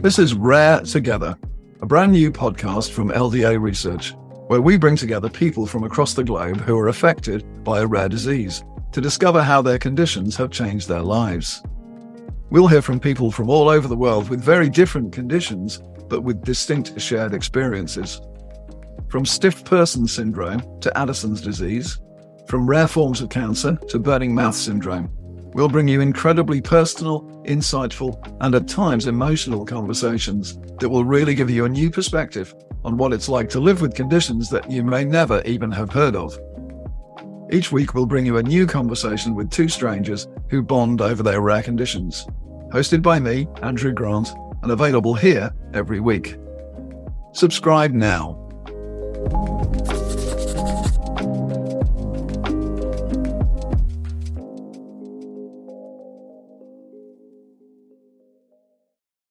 This is Rare Together, a brand new podcast from LDA Research, where we bring together people from across the globe who are affected by a rare disease to discover how their conditions have changed their lives. We'll hear from people from all over the world with very different conditions, but with distinct shared experiences. From stiff person syndrome to Addison's disease, from rare forms of cancer to burning mouth syndrome, we'll bring you incredibly personal, insightful, and at times emotional conversations that will really give you a new perspective on what it's like to live with conditions that you may never even have heard of. Each week, we'll bring you a new conversation with two strangers who bond over their rare conditions. Hosted by me, Andrew Grant, and available here every week. Subscribe now